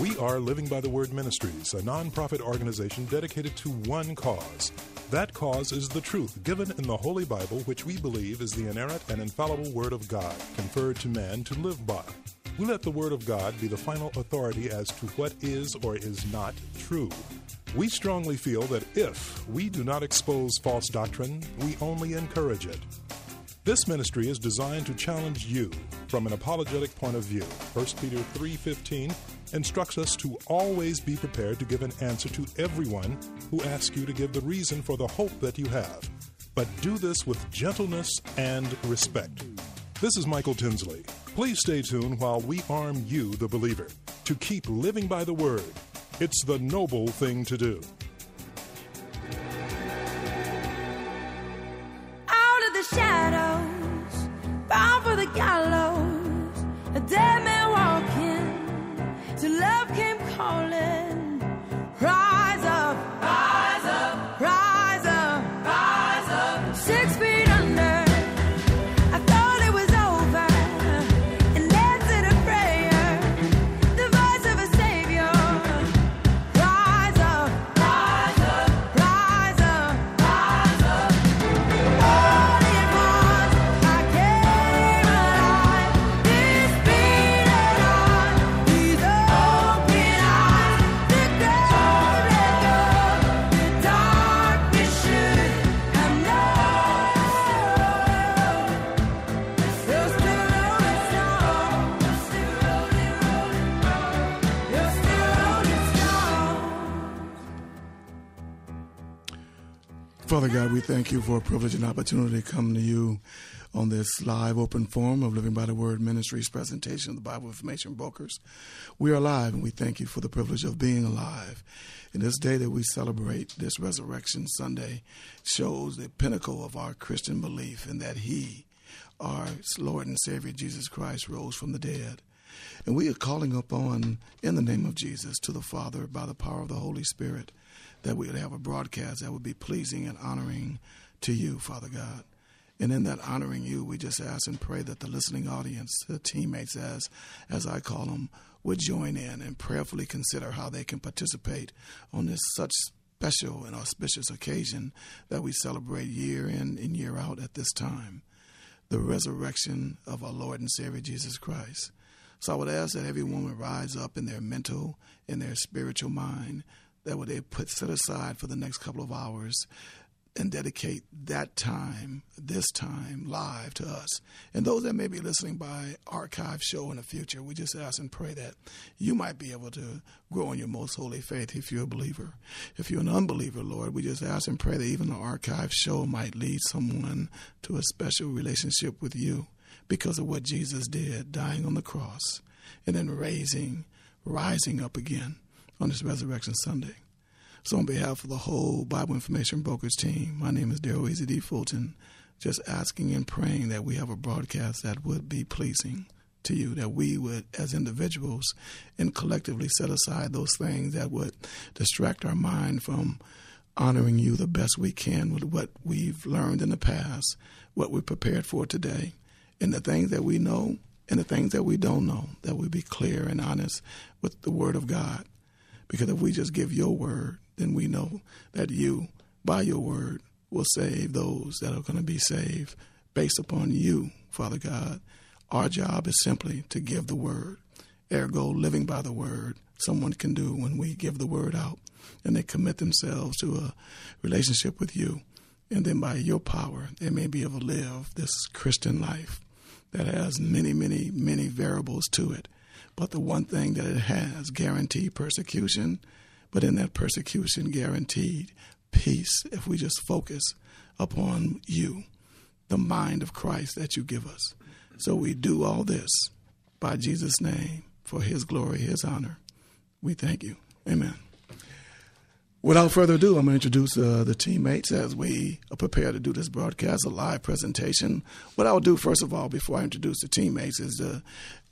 We are Living by the Word Ministries, a nonprofit organization dedicated to one cause. That cause is the truth given in the Holy Bible, which we believe is the inerrant and infallible Word of God, conferred to man to live by. We let the Word of God be the final authority as to what is or is not true. We strongly feel that if we do not expose false doctrine, we only encourage it. This ministry is designed to challenge you from an apologetic point of view. 1 Peter 3:15 instructs us to always be prepared to give an answer to everyone who asks you to give the reason for the hope that you have. But do this with gentleness and respect. This is Michael Tinsley. Please stay tuned while we arm you, the believer, to keep living by the word. It's the noble thing to do. out of the shadows, bound for the gallows, a dead Father God, we thank you for a privilege and opportunity to come to you on this live open forum of Living by the Word Ministries presentation of the Bible Information Brokers. We are alive and we thank you for the privilege of being alive. In this day that we celebrate, this Resurrection Sunday shows the pinnacle of our Christian belief in that He, our Lord and Savior Jesus Christ, rose from the dead. And we are calling upon, in the name of Jesus, to the Father by the power of the Holy Spirit, that we would have a broadcast that would be pleasing and honoring to you, Father God. And in that honoring you, we just ask and pray that the listening audience, the teammates, as as I call them, would join in and prayerfully consider how they can participate on this such special and auspicious occasion that we celebrate year in and year out at this time the resurrection of our Lord and Savior Jesus Christ. So I would ask that everyone would rise up in their mental and their spiritual mind, that would they put set aside for the next couple of hours and dedicate that time, this time, live to us. And those that may be listening by archive show in the future, we just ask and pray that you might be able to grow in your most holy faith if you're a believer. If you're an unbeliever, Lord, we just ask and pray that even the archive show might lead someone to a special relationship with you because of what Jesus did, dying on the cross and then raising, rising up again on this Resurrection Sunday. So, on behalf of the whole Bible Information Brokers team, my name is Daryl Easy D. Fulton, just asking and praying that we have a broadcast that would be pleasing to you, that we would, as individuals and collectively, set aside those things that would distract our mind from honoring you the best we can with what we've learned in the past, what we're prepared for today, and the things that we know and the things that we don't know, that we be clear and honest with the Word of God. Because if we just give your word, then we know that you, by your word, will save those that are going to be saved based upon you, Father God. Our job is simply to give the word. Ergo, living by the word, someone can do when we give the word out and they commit themselves to a relationship with you. And then by your power, they may be able to live this Christian life that has many, many, many variables to it. But the one thing that it has guaranteed persecution, but in that persecution, guaranteed peace if we just focus upon you, the mind of Christ that you give us. So we do all this by Jesus' name for his glory, his honor. We thank you. Amen. Without further ado, I'm going to introduce uh, the teammates as we prepare to do this broadcast, a live presentation. What I'll do, first of all, before I introduce the teammates, is to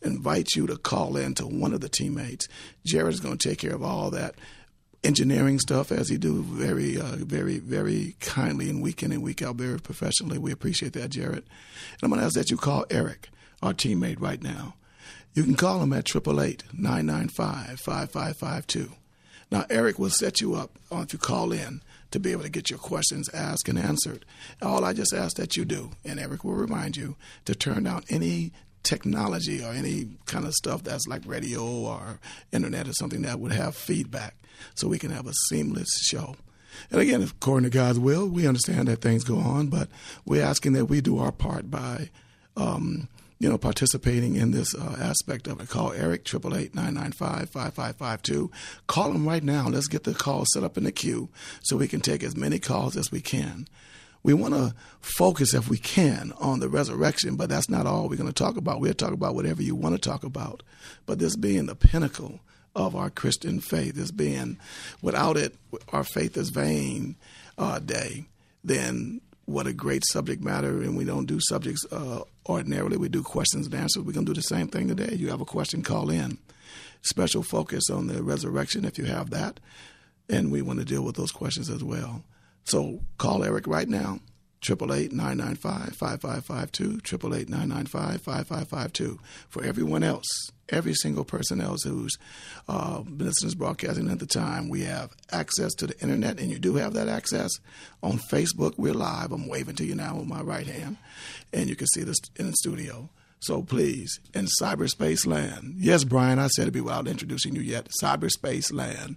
invite you to call in to one of the teammates. Jared's going to take care of all that engineering stuff as he do very, uh, very, very kindly and week in and week out, very professionally. We appreciate that, Jared. And I'm going to ask that you call Eric, our teammate, right now. you can call him at 888 995 5552. Now, Eric will set you up if you call in to be able to get your questions asked and answered. All I just ask that you do, and Eric will remind you to turn down any technology or any kind of stuff that's like radio or internet or something that would have feedback so we can have a seamless show. And again, according to God's will, we understand that things go on, but we're asking that we do our part by, um, you know, participating in this uh, aspect of it. Call Eric, 888-995-5552. Call him right now. Let's get the call set up in the queue so we can take as many calls as we can. We want to focus, if we can, on the resurrection, but that's not all we're going to talk about. We'll talk about whatever you want to talk about. But this being the pinnacle of our Christian faith, this being without it, our faith is vain uh, day, then what a great subject matter. And we don't do subjects uh, ordinarily, we do questions and answers. We're going to do the same thing today. You have a question, call in. Special focus on the resurrection if you have that. And we want to deal with those questions as well. So call Eric right now, 888-995-5552, 888-995-5552. For everyone else, every single person else who's uh, listening to broadcasting at the time, we have access to the internet, and you do have that access. On Facebook, we're live. I'm waving to you now with my right hand, and you can see this in the studio. So please, in cyberspace land, yes, Brian, I said it without introducing you yet, cyberspace land,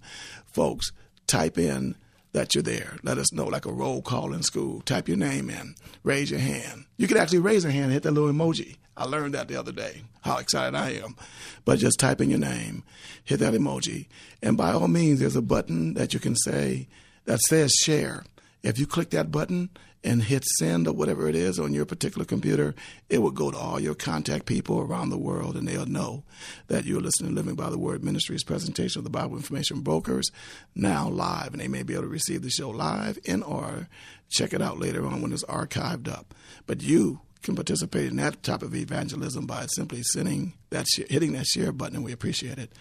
folks, type in that you're there. Let us know, like a roll call in school. Type your name in, raise your hand. You can actually raise your hand, hit that little emoji. I learned that the other day, how excited I am. But just type in your name, hit that emoji. And by all means, there's a button that you can say that says share. If you click that button, and hit send or whatever it is on your particular computer, it will go to all your contact people around the world and they'll know that you're listening to Living by the Word Ministries presentation of the Bible Information Brokers now live. And they may be able to receive the show live and or check it out later on when it's archived up. But you can participate in that type of evangelism by simply sending that hitting that share button, and we appreciate it.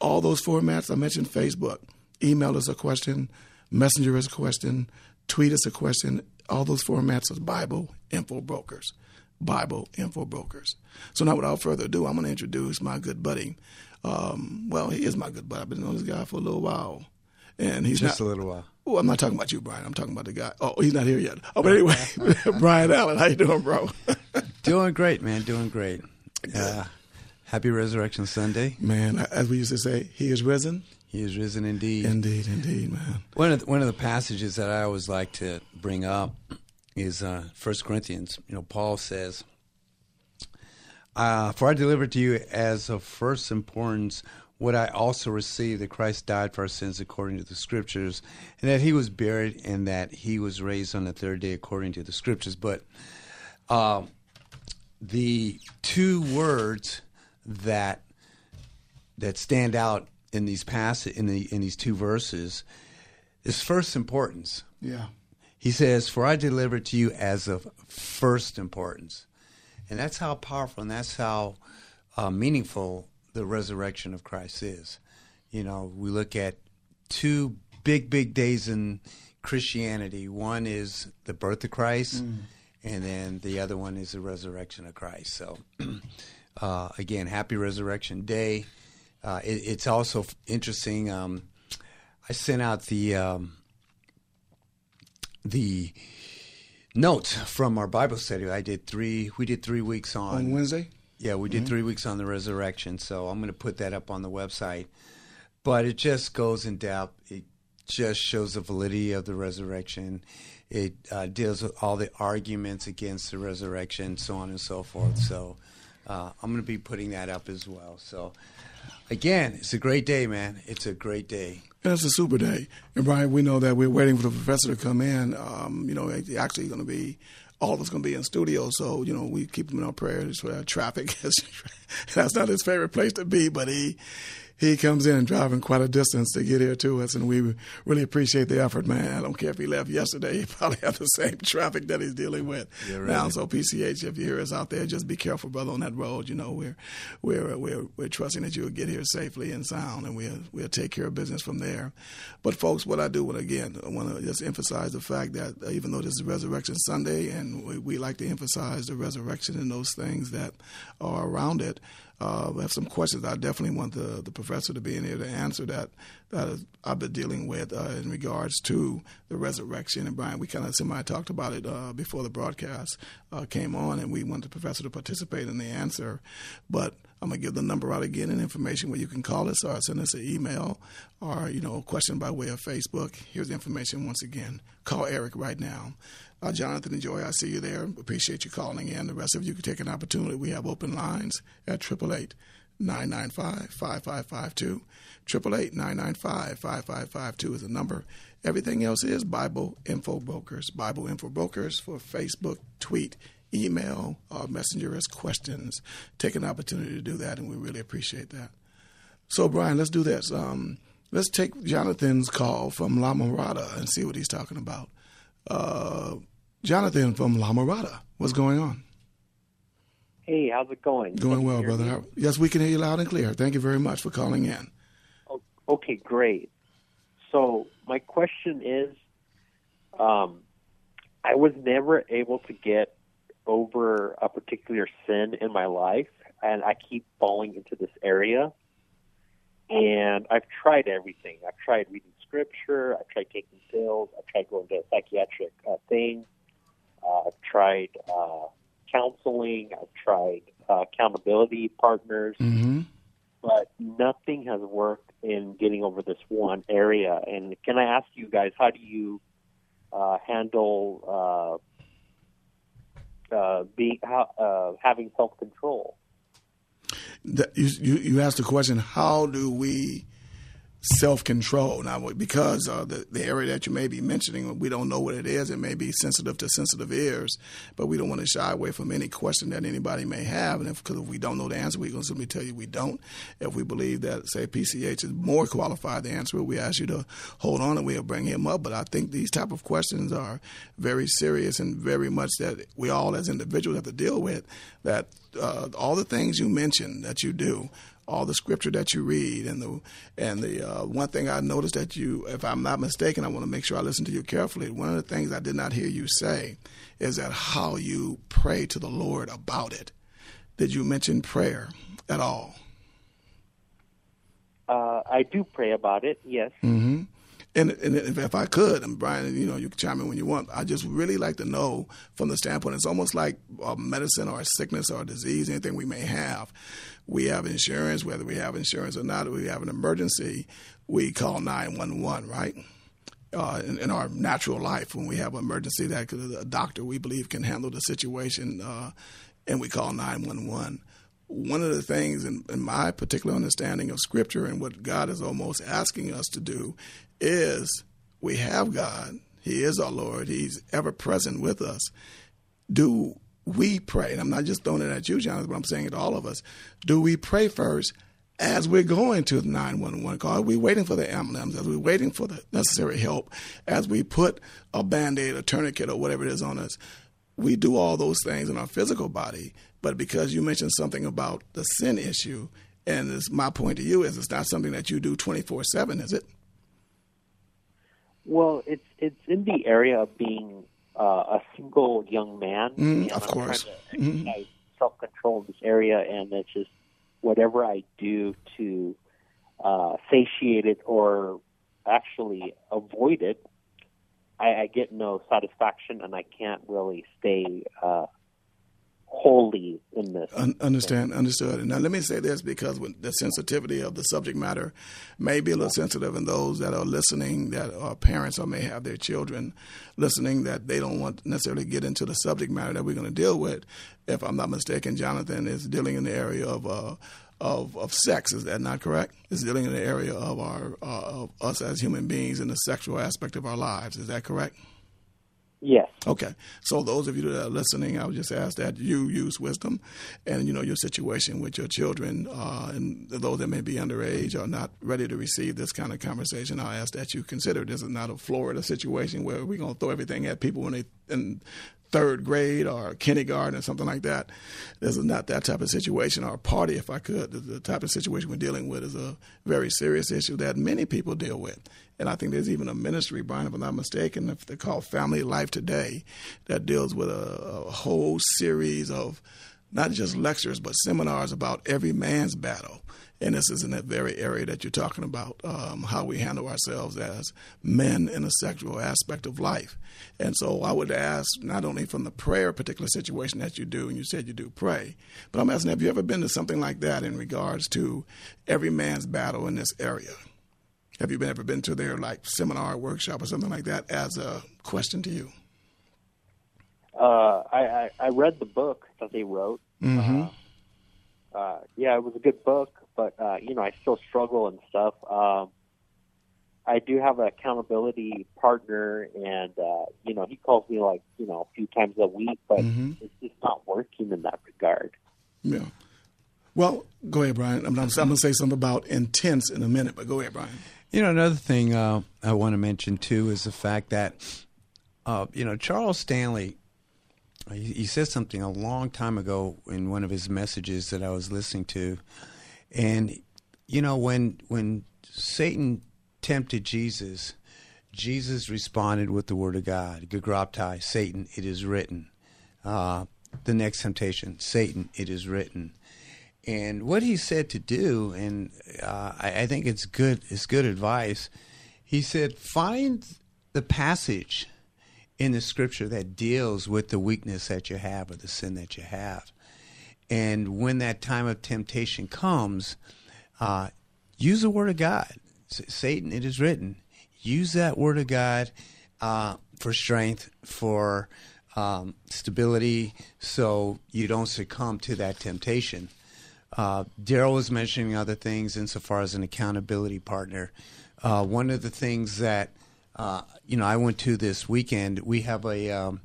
All those formats I mentioned: Facebook, email us a question, messenger us a question, tweet us a question, all those formats of Bible Info Brokers. Bible Info Brokers. So now, without further ado, I'm going to introduce my good buddy. Um, well, he is my good buddy. I've been knowing this guy for a little while, and he's just not, a little while. Oh, I'm not talking about you, Brian. I'm talking about the guy. Oh, he's not here yet. Oh, but anyway, Brian Allen, how you doing, bro? doing great, man. Doing great. Uh, happy Resurrection Sunday, man. As we used to say, he is risen. He is risen indeed. Indeed, indeed, man. One of the, one of the passages that I always like to bring up is uh, 1 Corinthians. You know, Paul says, uh, "For I delivered to you as of first importance what I also received: that Christ died for our sins according to the Scriptures, and that He was buried, and that He was raised on the third day according to the Scriptures." But uh, the two words that that stand out in these passage in the in these two verses is first importance. Yeah. He says, "For I delivered to you as of first importance," and that's how powerful and that's how uh, meaningful the resurrection of Christ is. You know, we look at two big, big days in Christianity. One is the birth of Christ, mm. and then the other one is the resurrection of Christ. So, uh, again, happy Resurrection Day uh, it, it's also interesting. Um, I sent out the um, the notes from our Bible study. I did three. We did three weeks on, on Wednesday. Yeah, we did mm-hmm. three weeks on the resurrection. So I'm going to put that up on the website. But it just goes in depth. It just shows the validity of the resurrection. It uh, deals with all the arguments against the resurrection, so on and so forth. So uh, I'm going to be putting that up as well. So again, it's a great day, man. It's a great day. And it's a super day. And Brian, we know that we're waiting for the professor to come in. Um, you know, actually going to be all of us going to be in studio, so you know we keep him in our prayers for that traffic. That's not his favorite place to be, but he he comes in driving quite a distance to get here to us, and we really appreciate the effort, man. I don't care if he left yesterday; he probably have the same traffic that he's dealing with right. now. So, PCH, if you hear us out there, just be careful, brother, on that road. You know, we're we're we're, we're trusting that you'll get here safely and sound, and we'll we'll take care of business from there. But, folks, what I do, want again, I want to just emphasize the fact that uh, even though this is Resurrection Sunday, and we, we like to emphasize the resurrection and those things that are around it uh, have some questions. I definitely want the, the professor to be in here to answer that that I've been dealing with uh, in regards to the resurrection. And Brian, we kind of semi talked about it uh, before the broadcast uh, came on, and we want the professor to participate in the answer. But I'm gonna give the number out again and information where you can call us or send us an email or you know question by way of Facebook. Here's the information once again. Call Eric right now. Uh, Jonathan and Joy, I see you there. Appreciate you calling in. The rest of you can take an opportunity. We have open lines at 888 995 5552. 888 995 5552 is the number. Everything else is Bible Info Brokers. Bible Info Brokers for Facebook, tweet, email, or messenger as questions. Take an opportunity to do that, and we really appreciate that. So, Brian, let's do this. Um, let's take Jonathan's call from La Mirada and see what he's talking about. Uh, Jonathan from La Mirada. What's going on? Hey, how's it going? Going well, brother. Me? Yes, we can hear you loud and clear. Thank you very much for calling in. Okay, great. So my question is, um, I was never able to get over a particular sin in my life, and I keep falling into this area. And I've tried everything. I've tried reading scripture. I've tried taking pills. I've tried going to a psychiatric uh, thing. Uh, I've tried uh, counseling. I've tried uh, accountability partners. Mm-hmm. But nothing has worked in getting over this one area. And can I ask you guys, how do you uh, handle uh, uh, being uh, having self control? You, you you asked the question: How do we self control. Now, because uh, the, the area that you may be mentioning, we don't know what it is. It may be sensitive to sensitive ears, but we don't want to shy away from any question that anybody may have. And if, cause if we don't know the answer, we're going to simply tell you we don't. If we believe that, say, PCH is more qualified to answer it, we ask you to hold on and we'll bring him up. But I think these type of questions are very serious and very much that we all as individuals have to deal with. That uh, all the things you mentioned that you do all the scripture that you read and the and the uh, one thing I noticed that you, if I'm not mistaken, I want to make sure I listen to you carefully. One of the things I did not hear you say is that how you pray to the Lord about it. Did you mention prayer at all? Uh, I do pray about it. Yes. Mm-hmm. And, and if, if, I could, and Brian, you know, you can chime in when you want. I just really like to know from the standpoint. It's almost like a medicine or a sickness or a disease, anything we may have. We have insurance, whether we have insurance or not. We have an emergency. We call nine one one, right? Uh, in, in, our natural life, when we have an emergency that a doctor we believe can handle the situation, uh, and we call nine one one one of the things in, in, my particular understanding of scripture and what God is almost asking us to do is we have God. He is our Lord. He's ever present with us. Do we pray? And I'm not just throwing it at you, Jonathan, but I'm saying it to all of us. Do we pray first as we're going to the 911 call? Are we waiting for the ambulance? As we're waiting for the necessary help? As we put a band aid, a tourniquet, or whatever it is on us? We do all those things in our physical body, but because you mentioned something about the sin issue, and my point to you is it's not something that you do 24 7, is it? Well, it's it's in the area of being uh, a single young man. Mm, of I'm course, mm-hmm. self control in this area, and it's just whatever I do to uh, satiate it or actually avoid it, I, I get no satisfaction, and I can't really stay uh, wholly in this. Un- understand, understood. Now let me say this because the sensitivity of the subject matter may be a little sensitive, and those that are listening, that are parents or may have their children listening, that they don't want necessarily get into the subject matter that we're going to deal with. If I'm not mistaken, Jonathan is dealing in the area of. Uh, of, of sex is that not correct? Is dealing in the area of our uh, of us as human beings in the sexual aspect of our lives. Is that correct? Yes. Okay. So those of you that are listening, I would just ask that you use wisdom, and you know your situation with your children, uh, and those that may be underage or not ready to receive this kind of conversation. I ask that you consider this is not a Florida situation where we're going to throw everything at people when they and third grade or kindergarten or something like that. This is not that type of situation or party, if I could. The type of situation we're dealing with is a very serious issue that many people deal with. And I think there's even a ministry, Brian, if I'm not mistaken, if they call Family Life Today, that deals with a, a whole series of not just lectures, but seminars about every man's battle. And this is in that very area that you're talking about, um, how we handle ourselves as men in a sexual aspect of life. And so I would ask, not only from the prayer particular situation that you do, and you said you do pray, but I'm asking, have you ever been to something like that in regards to every man's battle in this area? Have you been, ever been to their like seminar, workshop, or something like that as a question to you? Uh, I, I I read the book that they wrote. Mm-hmm. Uh, uh, yeah, it was a good book, but uh, you know, I still struggle and stuff. Um, I do have an accountability partner, and uh, you know, he calls me like you know a few times a week, but Mhm. it's just not working in that regard. Yeah. Well, go ahead, Brian. I'm, I'm going to say something about intense in a minute, but go ahead, Brian. You know, another thing uh, I want to mention too is the fact that, uh, you know, Charles Stanley, he, he said something a long time ago in one of his messages that I was listening to, and you know, when when Satan tempted Jesus, Jesus responded with the word of God, "Gegraptai, Satan, it is written." Uh, the next temptation, Satan, it is written. And what he said to do, and uh, I, I think it's good, it's good advice. He said, find the passage in the scripture that deals with the weakness that you have or the sin that you have. And when that time of temptation comes, uh, use the word of God. Satan, it is written. Use that word of God uh, for strength, for um, stability, so you don't succumb to that temptation. Uh, Daryl was mentioning other things insofar as an accountability partner. Uh, one of the things that uh, you know I went to this weekend, we have a um,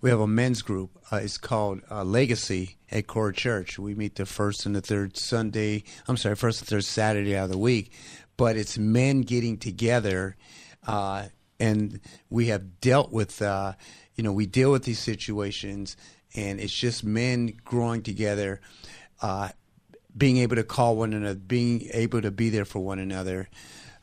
we have a men's group. Uh, it's called uh, Legacy at Core Church. We meet the first and the third Sunday. I'm sorry, first and third Saturday out of the week, but it's men getting together, uh, and we have dealt with. Uh, you know, we deal with these situations, and it's just men growing together. Uh, being able to call one another, being able to be there for one another.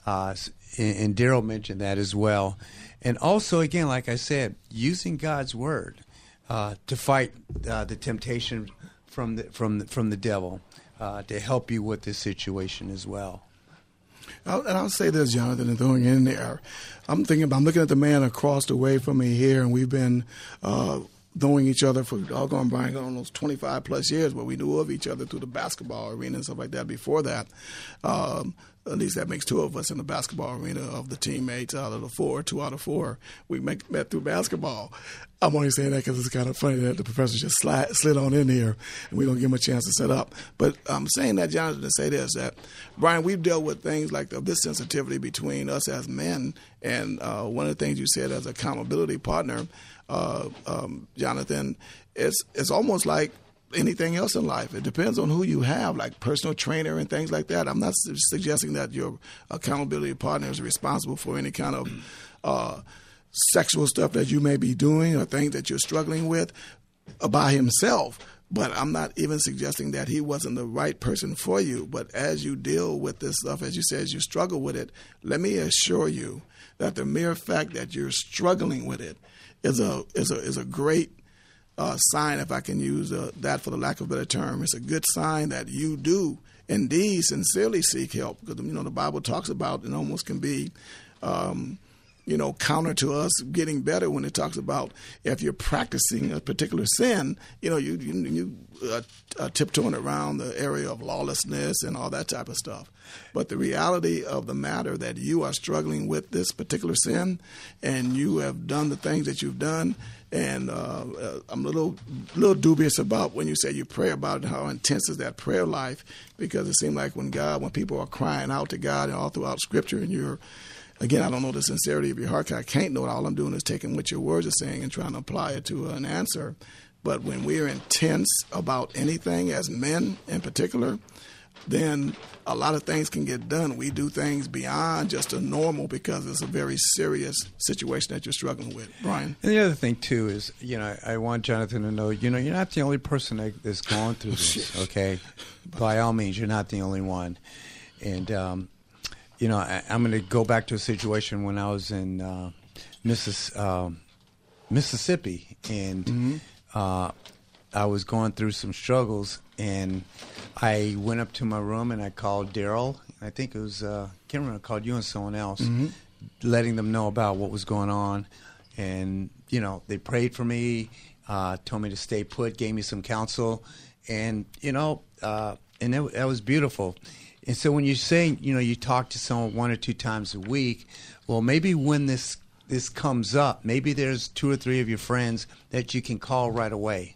Uh, and and Daryl mentioned that as well. And also, again, like I said, using God's word uh, to fight uh, the temptation from the from the, from the devil uh, to help you with this situation as well. I'll, and I'll say this, Jonathan, and throwing in there. I'm thinking, I'm looking at the man across the way from me here, and we've been uh, knowing each other for doggone Brian, almost 25 plus years, but we knew of each other through the basketball arena and stuff like that before that. Um, at least that makes two of us in the basketball arena of the teammates out of the four, two out of four. We make, met through basketball. I'm only saying that because it's kind of funny that the professor just slid, slid on in here, and we don't give him a chance to set up. But I'm saying that, Jonathan, to say this that, Brian, we've dealt with things like the, this sensitivity between us as men, and uh, one of the things you said as accountability partner, uh, um, Jonathan, it's, it's almost like anything else in life. It depends on who you have, like personal trainer and things like that. I'm not su- suggesting that your accountability partner is responsible for any kind of uh, sexual stuff that you may be doing or things that you're struggling with uh, by himself. But I'm not even suggesting that he wasn't the right person for you. But as you deal with this stuff, as you say, as you struggle with it, let me assure you that the mere fact that you're struggling with it is a is a is a great uh, sign, if I can use uh, that for the lack of a better term. It's a good sign that you do indeed sincerely seek help because you know the Bible talks about and almost can be. Um, you know, counter to us getting better when it talks about if you're practicing a particular sin, you know, you you, you uh, uh, tiptoeing around the area of lawlessness and all that type of stuff. But the reality of the matter that you are struggling with this particular sin, and you have done the things that you've done, and uh, uh, I'm a little little dubious about when you say you pray about it, how intense is that prayer life? Because it seems like when God, when people are crying out to God and all throughout Scripture, and you're again, I don't know the sincerity of your heart. I can't know it. All I'm doing is taking what your words are saying and trying to apply it to an answer. But when we're intense about anything, as men in particular, then a lot of things can get done. We do things beyond just a normal because it's a very serious situation that you're struggling with. Brian? And the other thing too is, you know, I want Jonathan to know, you know, you're not the only person that is going through this. Okay, by all means, you're not the only one. And um, you know, I, I'm going to go back to a situation when I was in uh, Missis, um Mississippi, and uh, I was going through some struggles, and I went up to my room and I called Daryl. I think it was uh, can't remember. I called you and someone else, letting them know about what was going on, and you know they prayed for me, uh, told me to stay put, gave me some counsel, and you know, uh, and it, that was beautiful. And so when you say, you know, you talk to someone one or two times a week, well, maybe when this this comes up, maybe there's two or three of your friends that you can call right away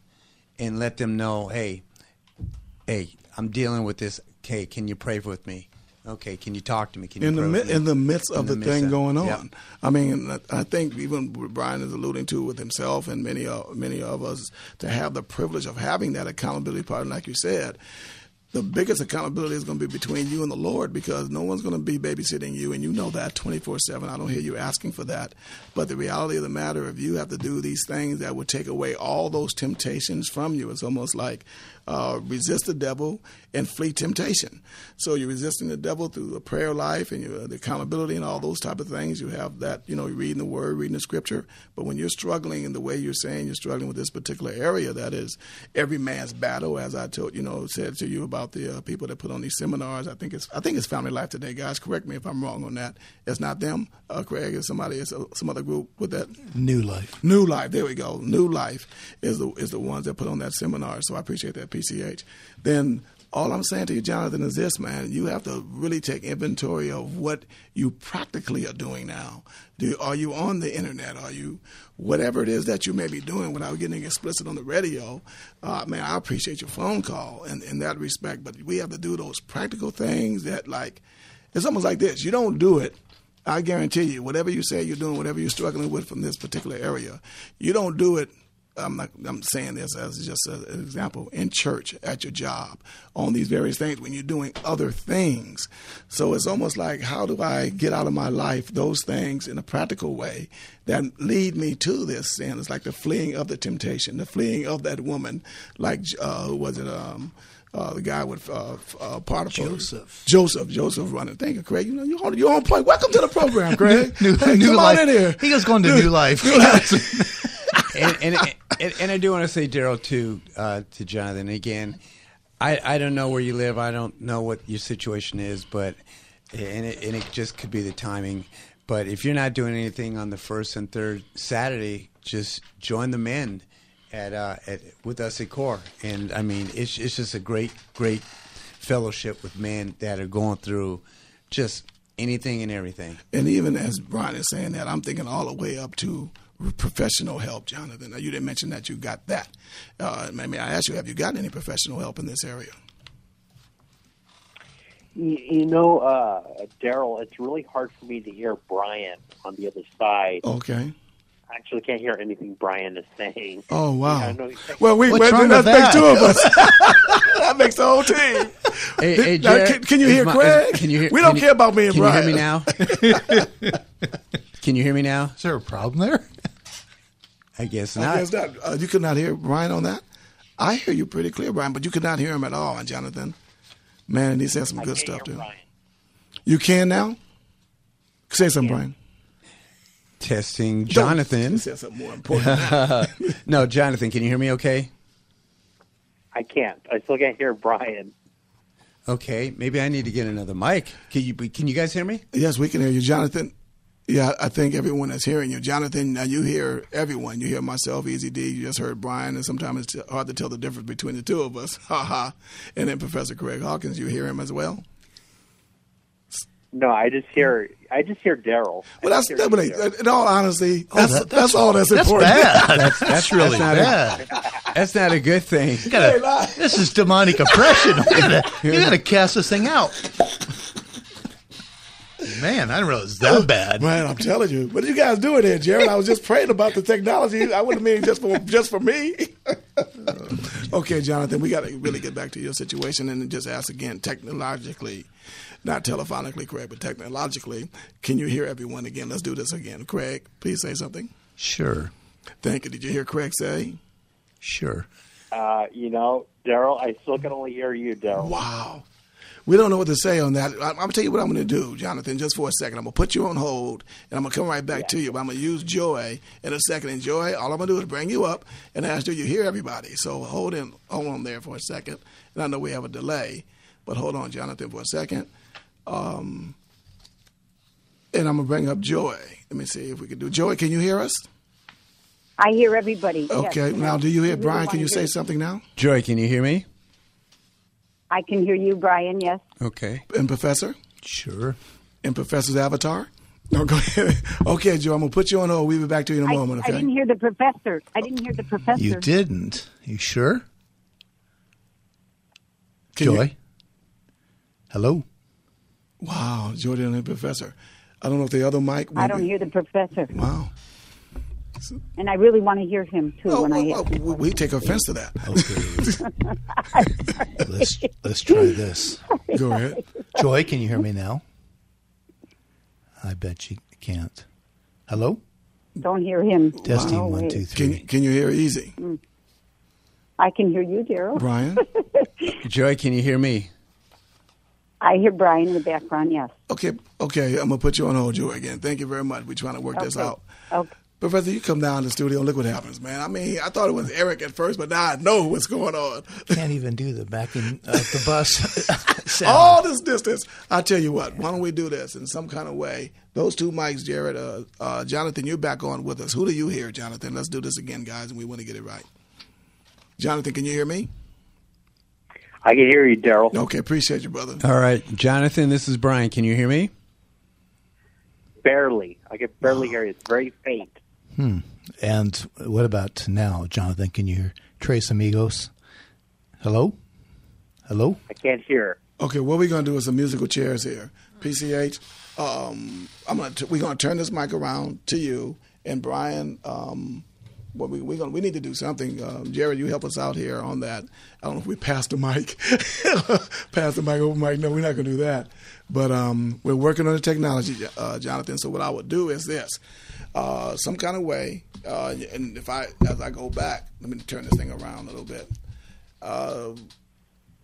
and let them know, hey, hey, I'm dealing with this. Okay, can you pray with me? Okay, can you talk to me? Can you in the mi- in the midst of In the the, thing going on. Yep. I mean, I think even Brian is alluding to with himself and many of many of us to have the privilege of having that accountability partner, like you said. The biggest accountability is going to be between you and the Lord because no one's going to be babysitting you, and you know that 24 7. I don't hear you asking for that. But the reality of the matter, if you have to do these things that would take away all those temptations from you, it's almost like uh, resist the devil and flee temptation. So you're resisting the devil through the prayer life and your, the accountability and all those type of things. You have that, you know, you're reading the word, reading the scripture. But when you're struggling in the way you're saying you're struggling with this particular area, that is every man's battle, as I told you know said to you about the uh, people that put on these seminars. I think it's I think it's Family Life Today, guys. Correct me if I'm wrong on that. It's not them, uh, Craig. It's somebody. It's uh, some other group with that. New life. New Life, there we go. New Life is the is the ones that put on that seminar. So I appreciate that, PCH. Then all I'm saying to you, Jonathan, is this, man. You have to really take inventory of what you practically are doing now. Do, are you on the internet? Are you whatever it is that you may be doing without getting explicit on the radio? Uh, man, I appreciate your phone call in, in that respect. But we have to do those practical things that, like, it's almost like this. You don't do it I guarantee you, whatever you say you're doing, whatever you're struggling with from this particular area, you don't do it. I'm not. I'm saying this as just an example in church, at your job, on these various things when you're doing other things. So it's almost like, how do I get out of my life those things in a practical way that lead me to this sin? It's like the fleeing of the temptation, the fleeing of that woman, like uh, who was it? Um, uh, the guy with uh, uh, Potiphar. Joseph. Joseph. Joseph running. Thank you, Craig. You know, you're on, you're on point. Welcome to the program, Craig. New, Hey, new come life. on in here. He was going to new life. and, and, and, and I do want to say, Daryl, too, uh, to Jonathan again. I, I don't know where you live. I don't know what your situation is, but and it, and it just could be the timing. But if you're not doing anything on the first and third Saturday, just join the men at uh, at with us at Core. And I mean, it's it's just a great great fellowship with men that are going through just anything and everything. And even as Brian is saying that, I'm thinking all the way up to professional help, Jonathan. Now, you didn't mention that you got that. Uh, maybe I ask you, have you got any professional help in this area? You, you know, uh, Daryl, it's really hard for me to hear Brian on the other side. Okay. I actually can't hear anything Brian is saying. Oh wow. Yeah, I know he's saying- well, we What's well, wrong that makes two of us. that makes the whole team. Hey, hey, Now, can, can you hear my- Craig? is- can you hear? we don't can you- care about me and Can Brian. Can you hear me now? can you hear me now? Is there a problem there? I guess I not. guess not. Uh, you could not hear Brian on that. I hear you pretty clear, Brian, but you could not hear him at all, and Jonathan. Man, he said some I good can't stuff hear too. Brian. You can now. Say something, Brian. Testing, Don't- Jonathan. He said something more important. than that. no, Jonathan, can you hear me? Okay. I can't. I still can't hear Brian. Okay, maybe I need to get another mic. Can you can you guys hear me? yes, we can hear you, Jonathan. Yeah, I think everyone is hearing you, Jonathan. Now you hear everyone. You hear myself, Easy D. You just heard Brian, and sometimes it's hard to tell the difference between the two of us. Ha ha. And then Professor Craig Hawkins, you hear him as well. No, I just hear. I just hear Daryl. Well, that's just hear that, but you, in all honesty, oh, that's, that- that's, all that's, That's important. bad. That's, that's really not a- That's not a good thing. You gotta- this is demonic oppression. You gotta, you gotta cast this thing out. Man, I didn't realize it was that bad. Man, I'm telling you. What are you guys doing there, Jared? I was just praying about the technology. I wouldn't mean just for just for me. okay, Jonathan, we got to really get back to your situation and just ask again, technologically, not telephonically, Craig, but technologically, can you hear everyone again? Let's do this again. Craig, please say something. Sure, Thank you. Did you hear Craig say? sure. Uh, you know, Daryl, I still can only hear you, Daryl. Wow. We don't know what to say on that. I, I'm gonna tell you what I'm gonna do, Jonathan. Just for a second, I'm gonna put you on hold, and I'm gonna come right back to you. But I'm gonna use Joy in a second. And Joy, all I'm gonna do is bring you up and ask do you hear everybody. So hold in, hold on there for a second. And I know we have a delay, but hold on, Jonathan, for a second. Um, and I'm gonna bring up Joy. Let me see if we can do. Joy, can you hear us? I hear everybody. yes. Okay. Now, do you hear Brian? Can you say something now? Joy, can you hear me? I can hear you, Brian. Yes. Okay. And Professor? Sure. And Professor's avatar? No, go ahead. Okay, Joe, I'm gonna put you on hold. We'll be back to you in a I, moment. I didn't hear the professor. I didn't hear the professor. You didn't. You sure? Can you- Joy? Hello? Wow, Jordan and Professor. I don't know if the other mic. I don't maybe- hear the professor, Wow. And I really want to hear him too. Oh, when I well, hear. well, we take offense to that. Okay. let's let's try this. Go ahead. Joy, can you hear me now? I bet you can't. Hello? Don't hear him. Testing No one, way. two, Can. Can you hear easy, mm. I can hear you, Daryl. Brian? Joy, can you hear me? I hear Brian in the background. Yes. Okay, okay. I'm gonna put you on hold, Joy. Again, thank you very much. We're trying to work this out. Okay. Professor, you come down to the studio and look what happens, man. I mean, I thought it was Eric at first, but now I know what's going on. Can't even do the backing of the bus all this distance. I tell you what, why don't we do this in some kind of way? Those two mics, Jared, uh, uh, Jonathan, you're back on with us. Who do you hear, Jonathan? Let's do this again, guys, and we want to get it right. Jonathan, can you hear me? I can hear you, Daryl. Okay, appreciate you, brother. All right. Jonathan, this is Brian. Can you hear me? Barely. I can barely hear you. It's very faint. And what about now, Jonathan? Can you hear Tres Amigos? Hello? Hello? I can't hear. Okay, what we're gonna do is some musical chairs here. PCH, um, I'm gonna t- we're gonna turn this mic around to you and Brian. Um, what we we gonna we need to do something. Um, Jared, you help us out here on that. I don't know if we pass the mic, pass the mic over mic. No, we're not gonna do that. But um, we're working on the technology, uh, Jonathan. So what I would do is this: uh, some kind of way. Uh, and if I as I go back, let me turn this thing around a little bit. Uh,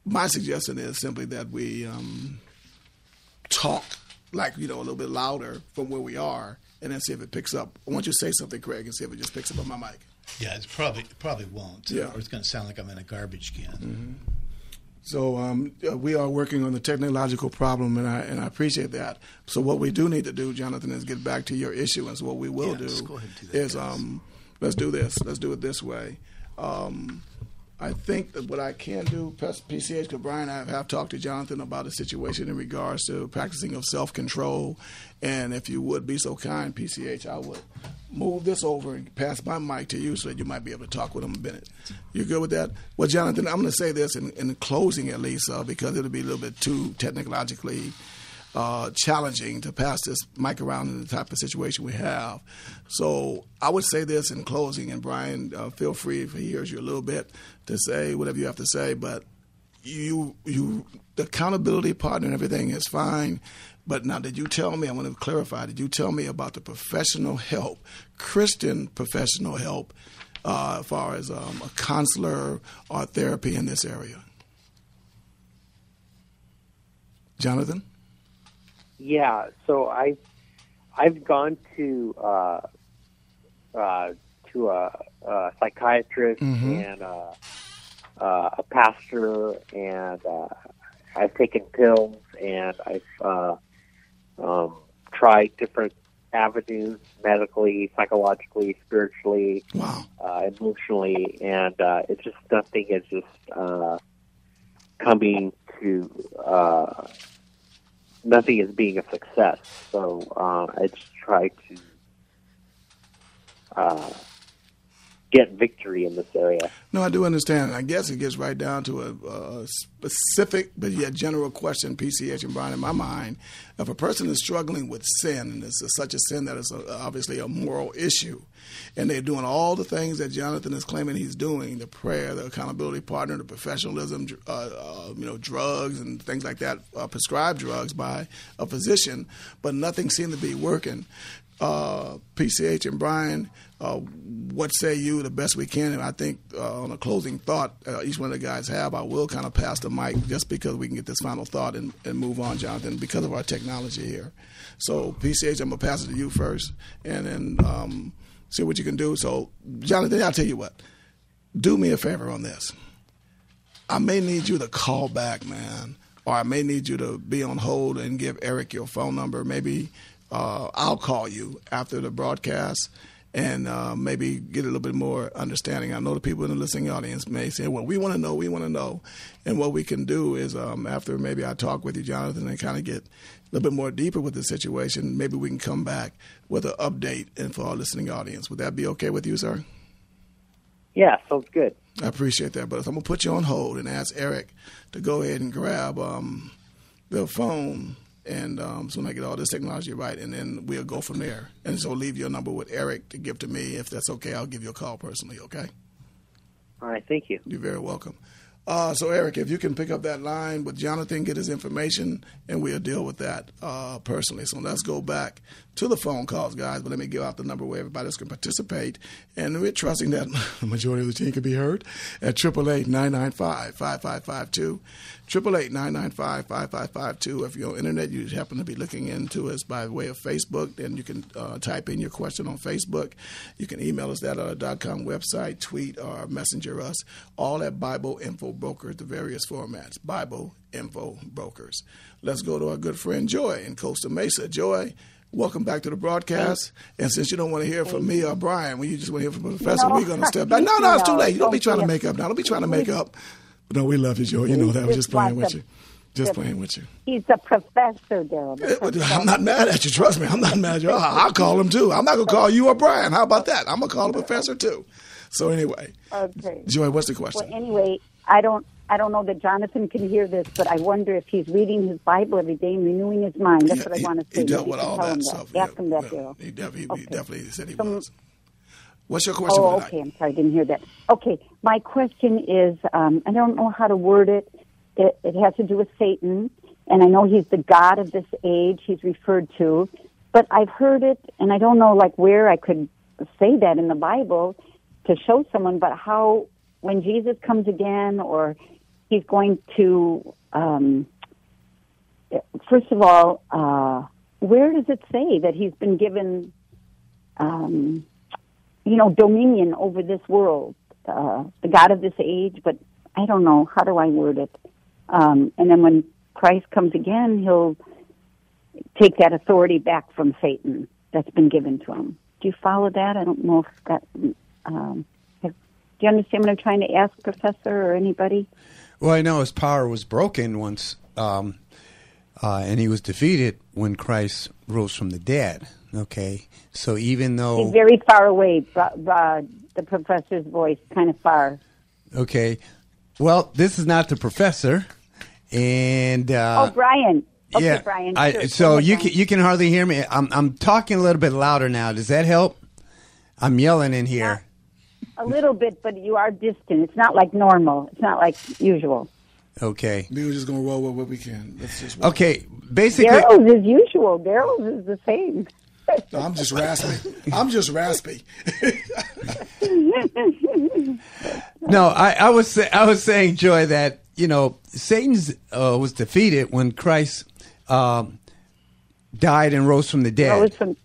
my suggestion is simply that we um, talk like you know a little bit louder from where we are, and then see if it picks up. I want you to say something, Craig, and see if it just picks up on my mic. Yeah, it's probably it probably won't. Yeah. Or it's going to sound like I'm in a garbage can. So um, uh, we are working on the technological problem, and I and I appreciate that. So what we do need to do, Jonathan, is get back to your issue. And so what we will Yeah, do, let's go ahead and do that, is um, let's do this. Let's do it this way. Um, I think that what I can do, PCH, because Brian I have talked to Jonathan about a situation in regards to practicing of self control. And if you would be so kind, PCH, I would move this over and pass my mic to you so that you might be able to talk with him a minute. You good with that? Well, Jonathan, I'm going to say this in, in closing at least, uh, because it'll be a little bit too technologically uh, challenging to pass this mic around in the type of situation we have. So I would say this in closing, and Brian, uh, feel free if he hears you a little bit to say whatever you have to say. But you, you, the accountability partner and everything is fine. But now, did you tell me? I want to clarify. Did you tell me about the professional help, Christian professional help, uh, as far as um, a counselor or therapy in this area? Jonathan. Yeah, so I I've gone to uh, uh, to a, a psychiatrist and uh, uh, a pastor, and uh, I've taken pills and I've uh, um, tried different avenues medically, psychologically, spiritually, Wow. uh, emotionally, and uh, it's just nothing is just uh, coming to uh, nothing is being a success. So uh, I just try to uh, get victory in this area. No, I do understand. I guess it gets right down to a, a specific but yet general question, PCH and Brian, in my mind. If a person is struggling with sin, and it's such a sin that is a, obviously a moral issue, and they're doing all the things that Jonathan is claiming he's doing the prayer, the accountability partner, the professionalism, uh, uh, you know, drugs and things like that, uh, prescribed drugs by a physician, but nothing seemed to be working. Uh, PCH and Brian, uh, what say you? The best we can. And I think uh, on a closing thought, uh, each one of the guys have. I will kind of pass the mic just because we can get this final thought and, and move on, Jonathan, because of our technology here. So PCH, I'm gonna pass it to you first, and then um, see what you can do. So, Jonathan, I'll tell you what. Do me a favor on this. I may need you to call back, man, or I may need you to be on hold and give Eric your phone number. Maybe uh, I'll call you after the broadcast and uh, maybe get a little bit more understanding. I know the people in the listening audience may say, "Well, we want to know, we want to know," and what we can do is um, after maybe I talk with you, Jonathan, and kind of get a little bit more deeper with the situation. Maybe we can come back with an update and for our listening audience. Would that be okay with you, sir? Yeah, sounds good. I appreciate that, but I'm gonna put you on hold and ask Eric to go ahead and grab um, the phone, and um, soon I get all this technology right, and then we'll go from there. And so leave your number with Eric to give to me. If that's okay, I'll give you a call personally, okay? All right, thank you. You're very welcome. Uh, so, Eric, if you can pick up that line with Jonathan, get his information, and we'll deal with that uh, personally. So, let's go back to the phone calls, guys. But let me give out the number where everybody can participate. And we're trusting that the majority of the team can be heard at 888 995 5552. Triple eight nine nine five five five five two. If you're on internet, you happen to be looking into us by way of Facebook, then you can uh, type in your question on Facebook. You can email us that at our dot .com website, tweet or messenger us, all at Bible Info Brokers, the various formats. Bible Info Brokers. Let's go to our good friend Joy in Costa Mesa. Joy. Welcome back to the broadcast. And since you don't want to hear from me or Brian, when you just want to hear from the professor, No. we're going to step back. No, no, it's too late. You don't be trying to make up now. Don't be trying to make up. No, we love you, Joy. You know that. We're just just playing with you. Just playing with you. He's a professor, Daryl. the but professor. I'm not mad at you. Trust me. I'm not mad at you. I'll call him too. I'm not going to call you or Brian. How about that? I'm going to call the professor too. So anyway, Okay. Joy, what's the Well, question? anyway, I don't. I don't know that Jonathan can hear this, but I wonder if he's reading his Bible every day and renewing his mind. That's Yeah, what I he- want to say. He dealt with all that him stuff. Ask him that, Yeah, Daryl. He, def- he, he definitely said he Some- was. What's your question Oh, okay. I'm sorry, I didn't hear that. Okay, my question is, um, I don't know how to word it. it. It has to do with Satan, and I know he's the god of this age. He's referred to, but I've heard it, and I don't know like where I could say that in the Bible to show someone. But how, when Jesus comes again, or he's going to, um, first of all, uh, where does it say that he's been given? Um, you know, dominion over this world, uh, the God of this age, but I don't know. How do I word it? Um, and then when Christ comes again, he'll take that authority back from Satan that's been given to him. Do you follow that? I don't know if that. Um, have, do you understand what I'm trying to ask, Professor, or anybody? Well, I know his power was broken once, um, uh, and he was defeated when Christ rose from the dead. Okay, so even though He's very far away. Uh, the professor's voice, kind of far. okay, well, this is not the professor, and uh, oh, Brian. Okay, yeah, Brian. I, sure. so you can you can hardly hear me. I'm I'm talking a little bit louder now. Does that help? I'm yelling in here. A little bit, but you are distant. It's not like normal. It's not like usual. Okay, We were just going to roll with what we can. Let's just walk. okay. Basically, Daryl's is usual. Daryl's is the same. No, I'm just raspy. I'm just raspy. No, I, I was say, I was saying, Joy, that you know Satan's uh, was defeated when Christ um, died and rose from the dead, from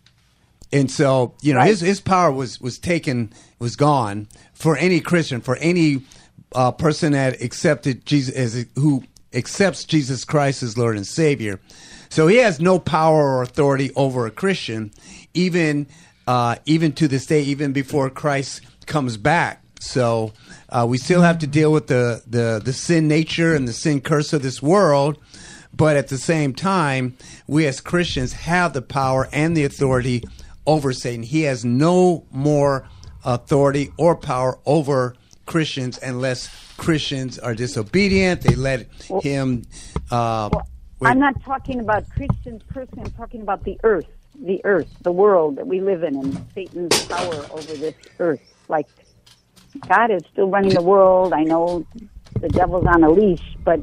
and so you know Right. his his power was was taken was gone for any Christian for any uh, person that accepted Jesus as who accepts Jesus Christ as Lord and Savior. So he has no power or authority over a Christian, even uh, even to this day, even before Christ comes back. So uh, we still have to deal with the, the the sin nature and the sin curse of this world. But at the same time, we as Christians have the power and the authority over Satan. He has no more authority or power over Christians unless Christians are disobedient. They let him. Uh, wait. I'm not talking about Christians personally. I'm talking about the earth, the earth, the world that we live in, and Satan's power over this earth. Like God is still running the world. I know the devil's on a leash, but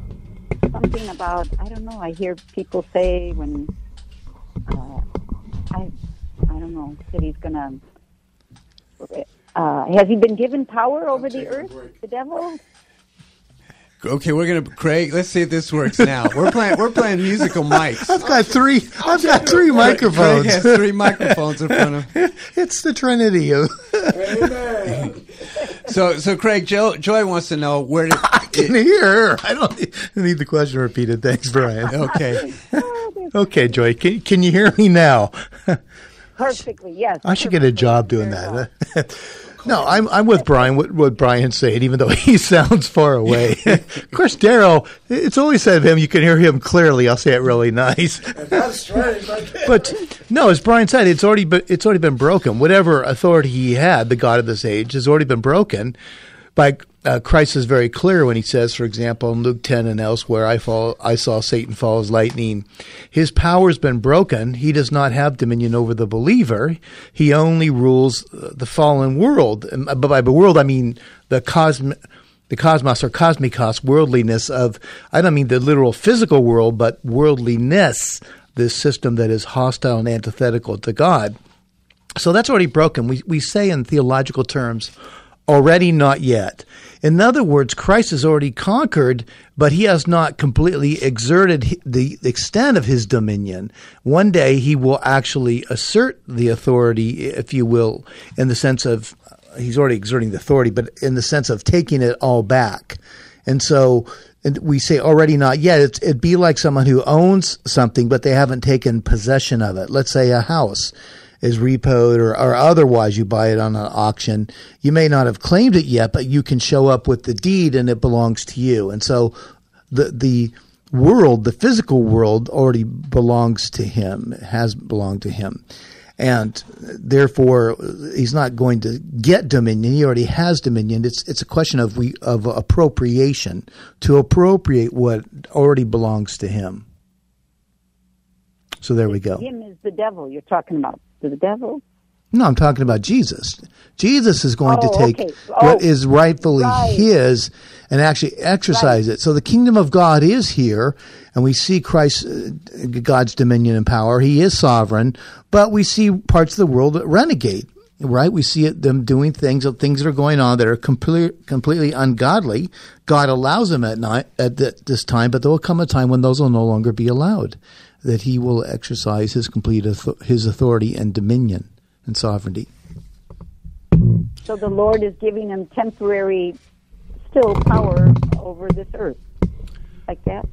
something about I don't know. I hear people say when uh, I I don't know. He's gonna. Uh, has he been given power over the earth, the devil? Okay, we're gonna Craig. Let's see if this works now. We're playing. We're playing musical mics. I've got three. I've got three microphones. Craig has three microphones in front of him. it's the Trinity. of- So, so Craig, Joe, Joy wants to know where. Did, I can hear her. I don't need the question repeated. Thanks, Brian. okay, Okay, Joy, can, can you hear me now? Perfectly, yes. I should get a job doing Very well. No, I'm I'm with Brian. What, what Brian said, even though he sounds far away. of course, Daryl. It's always said of him. You can hear him clearly. I'll say it really nice. Strange. But no, as Brian said, it's already been, it's already been broken. Whatever authority he had, the God of this age, has already been broken. By uh, Christ is very clear when he says, for example, in Luke ten and elsewhere, "I fall, I saw Satan fall as lightning." His power has been broken. He does not have dominion over the believer. He only rules the fallen world. But by the world, I mean the cosmic the cosmos or cosmikos, worldliness of, I don't mean the literal physical world, but worldliness, this system that is hostile and antithetical to God. So that's already broken. We, we say in theological terms, already not yet. In other words, Christ has already conquered, but he has not completely exerted the extent of his dominion. One day he will actually assert the authority, if you will, in the sense of he's already exerting the authority, but in the sense of taking it all back. And so and we say already not yet. It's, it'd be like someone who owns something, but they haven't taken possession of it. Let's say a house is repoed or, or otherwise you buy it on an auction. You may not have claimed it yet, but you can show up with the deed and it belongs to you. And so the, the world, the physical world already belongs to him, has belonged to him. And therefore, he's not going to get dominion. He already has dominion. It's it's a question of we of appropriation to appropriate what already belongs to him. So there we go. Him is the devil you're talking about. The devil? No, I'm talking about Jesus. Jesus is going Oh, to take okay. Oh, is rightfully right. his and actually exercise it. So the kingdom of God is here, and we see Christ, uh, God's dominion and power. He is sovereign, but we see parts of the world that renegade. Right? We see it, them doing things, things that are going on that are completely, completely ungodly. God allows them at night, at th- this time, but there will come a time when those will no longer be allowed. That He will exercise His complete, His authority and dominion and sovereignty. So the Lord is giving him temporary, still power over this earth. Like that?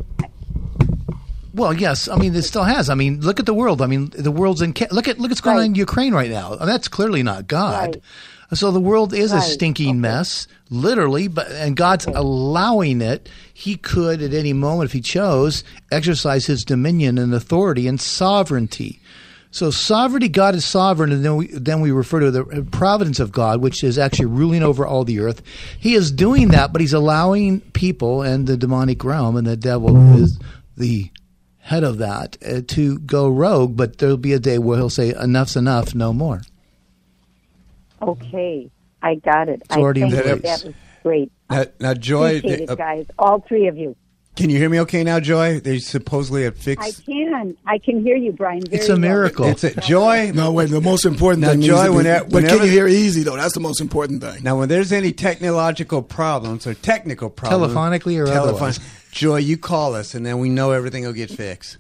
Well, yes. I mean, it still has. I mean, look at the world. I mean, the world's in. Look at look what's going on in Ukraine right now. That's clearly not God. Right. So the world is a stinking Okay. mess, literally. But and God's allowing it. He could at any moment, if He chose, exercise His dominion and authority and sovereignty. So sovereignty, God is sovereign, and then we then we refer to the providence of God, which is actually ruling over all the earth. He is doing that, but He's allowing people and the demonic realm and the devil is the head of that uh, to go rogue. But there'll be a day where He'll say, "Enough's enough, no more." Okay. I got it. It's I in think place. that was great. Now, now Joy, Appreciate uh, it, guys. All three of you. can you hear me? Okay, now Joy, they supposedly have fixed. I can. I can hear you, Brian. Very It's a well. miracle. It's a Joy. No, wait. The most important Now, thing Joy, needs to whenever- but can you hear easy though? That's the most important thing. Now, when there's any technological problems or technical problems, Telephonically or otherwise. Joy, you call us, and then we know everything will get fixed.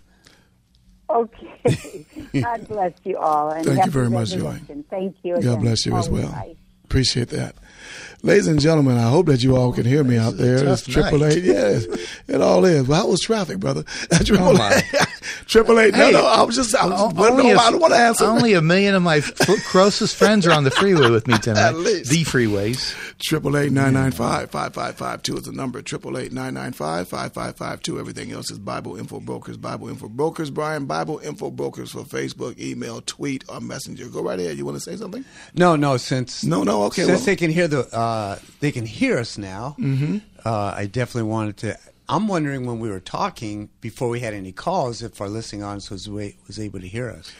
Okay. God bless you all. And Thank you very much, Joy. Thank you. God bless you as well. right. Appreciate that. Ladies and gentlemen, I hope that you all can hear me out there. It's triple eight. Yes, it all is. Well, how was traffic, brother? Triple Oh. Triple eight. No, Hey, no. I was just. I was O- just no, only a- I don't want to answer. Only a million of my f- closest friends are on the freeway with me tonight. At least. The freeways. Triple eight nine nine five five five five two is the number. Triple eight nine nine five five five five two. Everything else is Bible Info Brokers. Bible Info Brokers. Brian Bible Info Brokers for Facebook, email, tweet, or messenger. Go right ahead. You want to say something? No, no, since No, no, okay, Since well- they can hear the, uh, they can hear us now. Mm-hmm. Uh, I definitely wanted to. I'm wondering when we were talking before we had any calls if our listening audience was was able to hear us.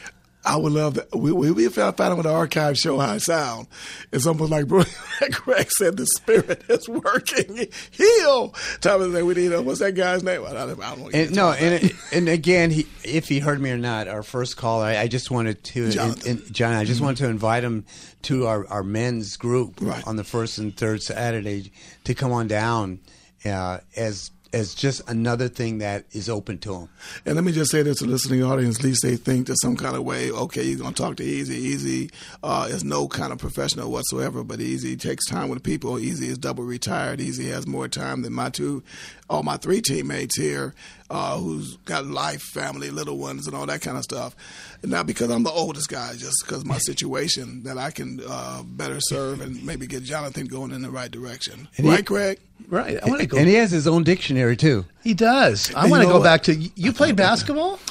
I would love that. We we, we found out with the archive show how it sound. It's almost like Greg said, the spirit is working. Heal. Thomas said, "We need. Uh, what's that guy's name? I don't, I don't And, no, and and again, he, if he heard me or not, our first caller, I, I just wanted to, Jonathan. and- and John, I just wanted to invite him to our, our men's group Right. on the first and third Saturday to come on down uh, as as just another thing that is open to him. And let me just say this to the listening audience: at least they think that some kind of way, okay, you're going to talk to Easy. Easy uh, is no kind of professional whatsoever, but Easy takes time with people. Easy is double retired. Easy has more time than my two, all my three teammates here, uh, who's got life, family, little ones, and all that kind of stuff. And not because I'm the oldest guy, just because my situation that I can uh, better serve and maybe get Jonathan going in the right direction. And he- right, Craig? Right. I want to go. And he has his own dictionary too. he does. I want to go what? back to you played basketball.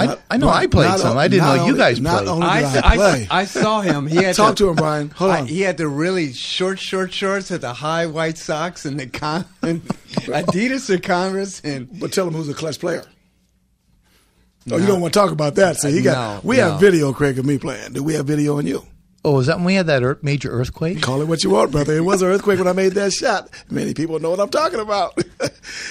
I, Not- I know not- I played not some. on- I didn't not know you guys not played. only- I, did I I, play? I saw him. He had Talk the- to him, Brian. Hold I- on. he had the really short, short shorts with the high white socks and the con- and Adidas or Converse and But tell him who's a clutch player. Oh, you don't want to talk about that. So he got. No, we no. have video, Craig, of me playing. Do we have video on you? Oh, was that when we had that ear- major earthquake? Call it what you want, brother. It was an earthquake when I made that shot. Many people know what I'm talking about.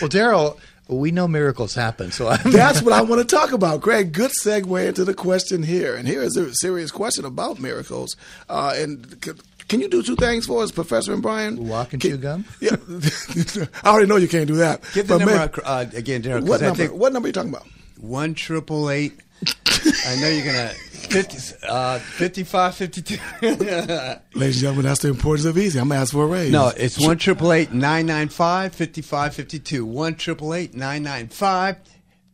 Well, Daryl, we know miracles happen, so I'm, That's what I want to talk about, Craig. Good segue into the question here. And here is a serious question about miracles. Uh, and c- can you do two things for us, Professor and Brian? Walk and Can- chew gum? Yeah, I already know you can't do that. give the number man, uh, again, Derek. what 'cause I number? think What number are you talking about? one triple eight. I know you're gonna 50, uh, 55, 52. Ladies and gentlemen, that's the importance of easy. I'm going to ask for a raise. no, it's one triple eight nine nine five fifty five fifty two. One triple eight nine nine five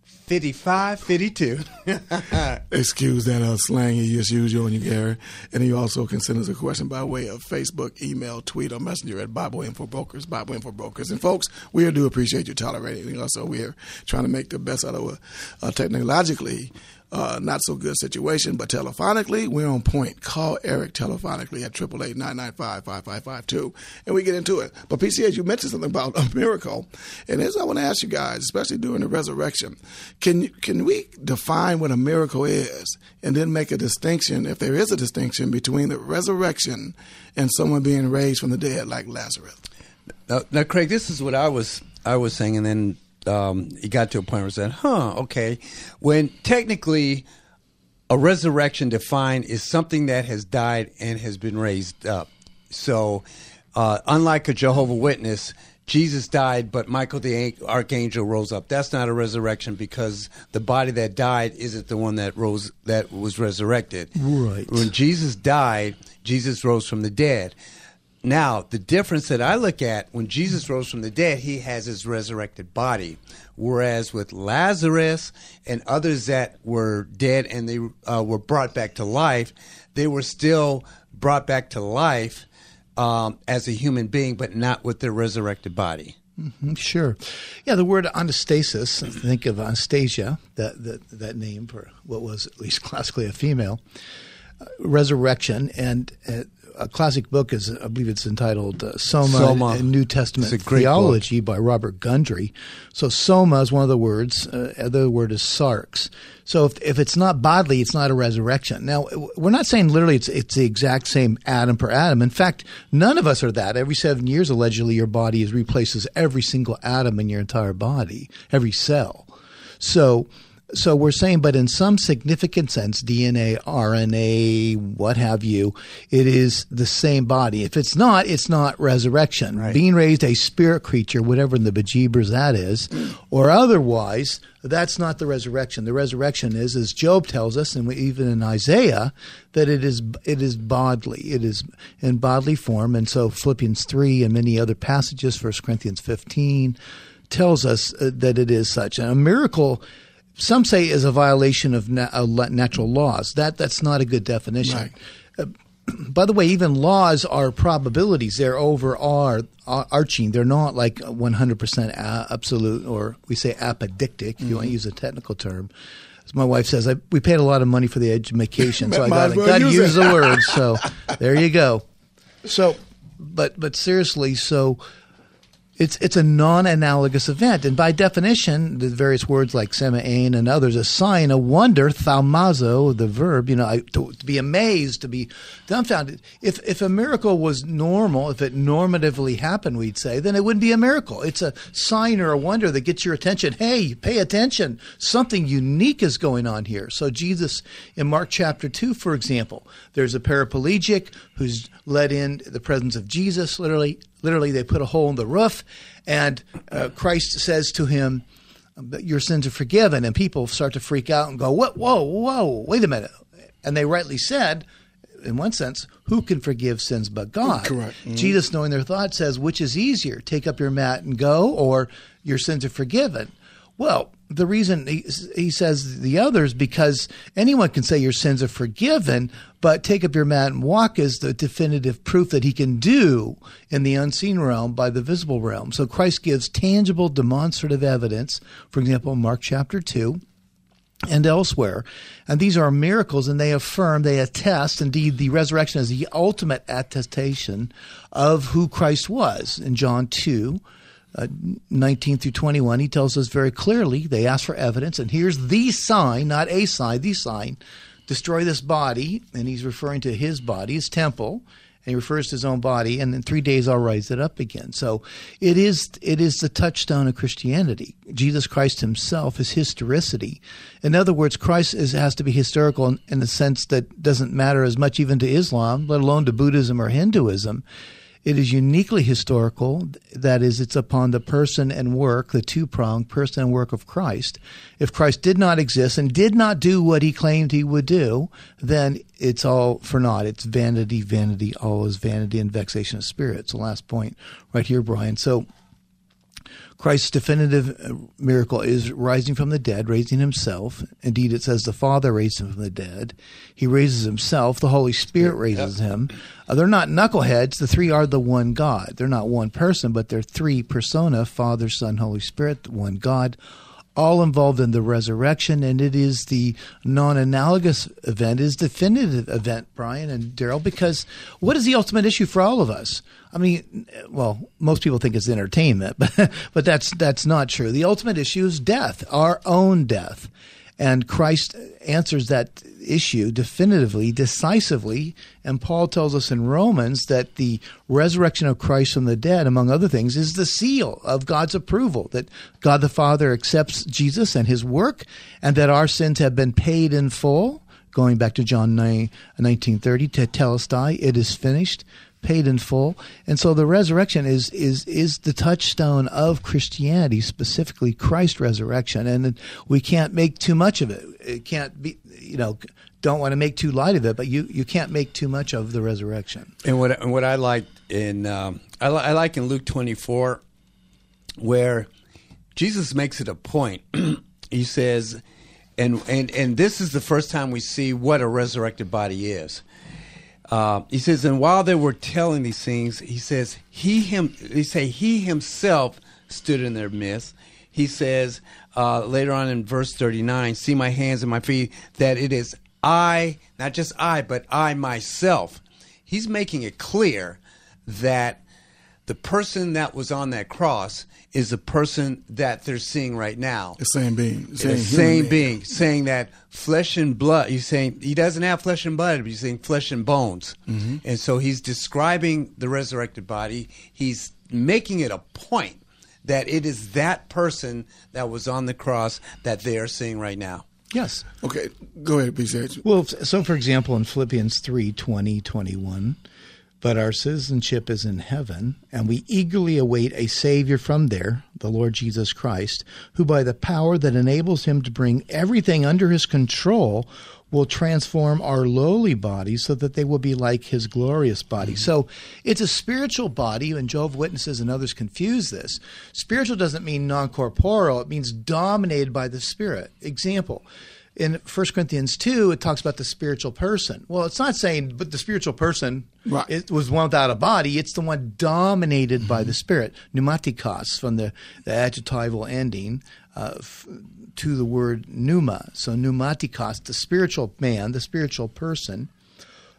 fifty five fifty two. excuse that uh, slang you just used on you, Gary. And you also can send us a question by way of Facebook, email, tweet, or messenger at Bible Info Brokers, Bible Info Brokers. And folks, we do appreciate you tolerating us. So we're trying to make the best out of a, a technologically uh, not so good situation, but telephonically, we're on point. Call Eric telephonically at 888-995-5552, and we get into it. But PCH, you mentioned something about a miracle, and here's what I want to ask you guys, especially during the resurrection. Can can we define what a miracle is, and then make a distinction, if there is a distinction, between the resurrection and someone being raised from the dead, like Lazarus? Now, now, Craig, this is what I was I was saying, and then um, it got to a point where I said, "Huh, okay." When technically, a resurrection defined is something that has died and has been raised up. So, uh, unlike a Jehovah Witness, Jesus died, but Michael the archangel rose up. That's not a resurrection because the body that died isn't the one that rose that was resurrected. Right. When Jesus died, Jesus rose from the dead. Now, the difference that I look at when Jesus rose from the dead, he has his resurrected body. Whereas with Lazarus and others that were dead and they uh, were brought back to life, they were still brought back to life um, as a human being, but not with their resurrected body. Sure. Yeah, the word anastasis, think of Anastasia, that, that, that name for what was at least classically a female, uh, resurrection. And uh, a classic book is, I believe it's entitled uh, Soma, Soma. and New Testament It's a great Theology by Robert Gundry. So Soma is one of the words. Uh, the other word is sarx. So if, if it's not bodily, it's not a resurrection. Now, we're not saying literally it's, it's the exact same atom per atom. In fact, none of us are that. Every seven years, allegedly, your body is replaces every single atom in your entire body, every cell. So, so we're saying, but in some significant sense, DNA, RNA, what have you, it is the same body. If it's not, it's not resurrection. Being raised a spirit creature, whatever in the bejeebers that is, or otherwise, that's not the resurrection. The resurrection is, as Job tells us, and we, even in Isaiah, that it is it is bodily. It is in bodily form, and so Philippians three and many other passages, First Corinthians fifteen, tells us uh, that it is such. And a miracle, some say, is a violation of uh, natural laws. That that's not a good definition. Right. Uh, by the way, even laws are probabilities. They're over are arching. They're not like 100% absolute, or we say apodictic, if you want to use a technical term. As my wife says, I, we paid a lot of money for the education, so I got well to use use the word. So there you go. So, but but seriously, so It's it's a non-analogous event, and by definition, the various words like semain and others, a sign, a wonder, thaumazo, the verb, you know, to, to be amazed, to be dumbfounded. If if a miracle was normal, if it normatively happened, we'd say, then it wouldn't be a miracle. It's a sign or a wonder that gets your attention. Hey, pay attention! Something unique is going on here. So Jesus, in Mark chapter two, for example, there's a paraplegic who's led in the presence of Jesus, literally literally they put a hole in the roof and uh, christ says to him your sins are forgiven. And people start to freak out and go what? Whoa whoa wait a minute. And they rightly said in one sense who can forgive sins but god? Correct. jesus knowing their thoughts says which is easier take up your mat and go or your sins are forgiven well the reason he, he says the others because anyone can say your sins are forgiven, but take up your mat and walk is the definitive proof that he can do in the unseen realm by the visible realm. So Christ gives tangible, demonstrative evidence. For example, Mark chapter two and elsewhere. And these are miracles, and they affirm, they attest. Indeed, the resurrection is the ultimate attestation of who Christ was. In John 2, uh, 19 through 21, he tells us very clearly they ask for evidence, and here's the sign, not a sign, the sign destroy this body, and he's referring to his body, his temple. And he refers to his own body, and in three days I'll rise it up again. So it is it is the touchstone of Christianity. Jesus Christ Himself is historicity. In other words, Christ is, has to be historical in, in the sense that doesn't matter as much even to Islam, let alone to Buddhism or Hinduism. It is uniquely historical. That is, it's upon the person and work, the two pronged person and work of Christ. If Christ did not exist and did not do what he claimed he would do, then it's all for naught. It's vanity, vanity, all is vanity and vexation of spirit. It's the last point right here, Brian. So, Christ's definitive uh, miracle is rising from the dead, raising himself. Indeed, it says the Father raised him from the dead. He raises himself. The Holy Spirit raises him. Uh, they're not knuckleheads. The three are the one God. They're not one person, but they're three persona Father, Son, Holy Spirit, the one God, all involved in the resurrection. And it is the non analogous event, is definitive event, Brian and Daryl, because what is the ultimate issue for all of us? I mean, well, most people think it's entertainment, but but that's that's not true. The ultimate issue is death, our own death, and Christ answers that issue definitively, decisively. And Paul tells us in Romans that the resurrection of Christ from the dead, among other things, is the seal of God's approval that God the Father accepts Jesus and His work, and that our sins have been paid in full. Going back to John 9, 1930, tetelestai, it is finished paid in full. And so the resurrection is is is the touchstone of Christianity, specifically Christ's resurrection. And we can't make too much of it. It can't be, you know, don't want to make too light of it, but you, you can't make too much of the resurrection. And what and what I like in um, I, li- I like in Luke twenty four, where Jesus makes it a point. he says, and and and this is the first time we see what a resurrected body is. Uh, he says, and while they were telling these things, he says he him. He say he himself stood in their midst. He says uh, later on in verse thirty nine, "See my hands and my feet, that it is I, not just I, but I myself." He's making it clear that the person that was on that cross is the person that they're seeing right now. The same being. The Same, same human being, saying that flesh and blood. He's saying he doesn't have flesh and blood, but he's saying flesh and bones. Mm-hmm. And so he's describing the resurrected body. He's making it a point that it is that person that was on the cross that they are seeing right now. Yes. Okay, go ahead, BC. Well, so for example, in Philippians 3 20, 21, but our citizenship is in heaven, and we eagerly await a Savior from there, the Lord Jesus Christ, who by the power that enables him to bring everything under his control will transform our lowly bodies so that they will be like his glorious body. Mm-hmm. So it's a spiritual body, and Jehovah's Witnesses and others confuse this. Spiritual doesn't mean non corporeal, it means dominated by the Spirit. Example in 1 Corinthians 2, it talks about the spiritual person. Well, it's not saying, but the spiritual person Right. it was one without a body. It's the one dominated by the Spirit. Pneumatikos, from the, the adjectival ending uh, f- to the word pneuma. So, pneumatikos, the spiritual man, the spiritual person.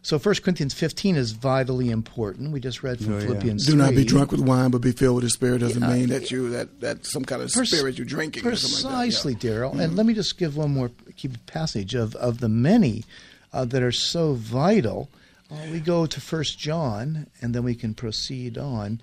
So 1 Corinthians 15 is vitally important. We just read from Oh, yeah. Philippians Do not be drunk with wine, but be filled with the Spirit. Doesn't Yeah. mean that you that that some kind of Pres- spirit you're drinking. or something like that. Precisely, Mm-hmm. Daryl. And let me just give one more key passage of, of the many uh, that are so vital. Uh, we go to First John, and then we can proceed on.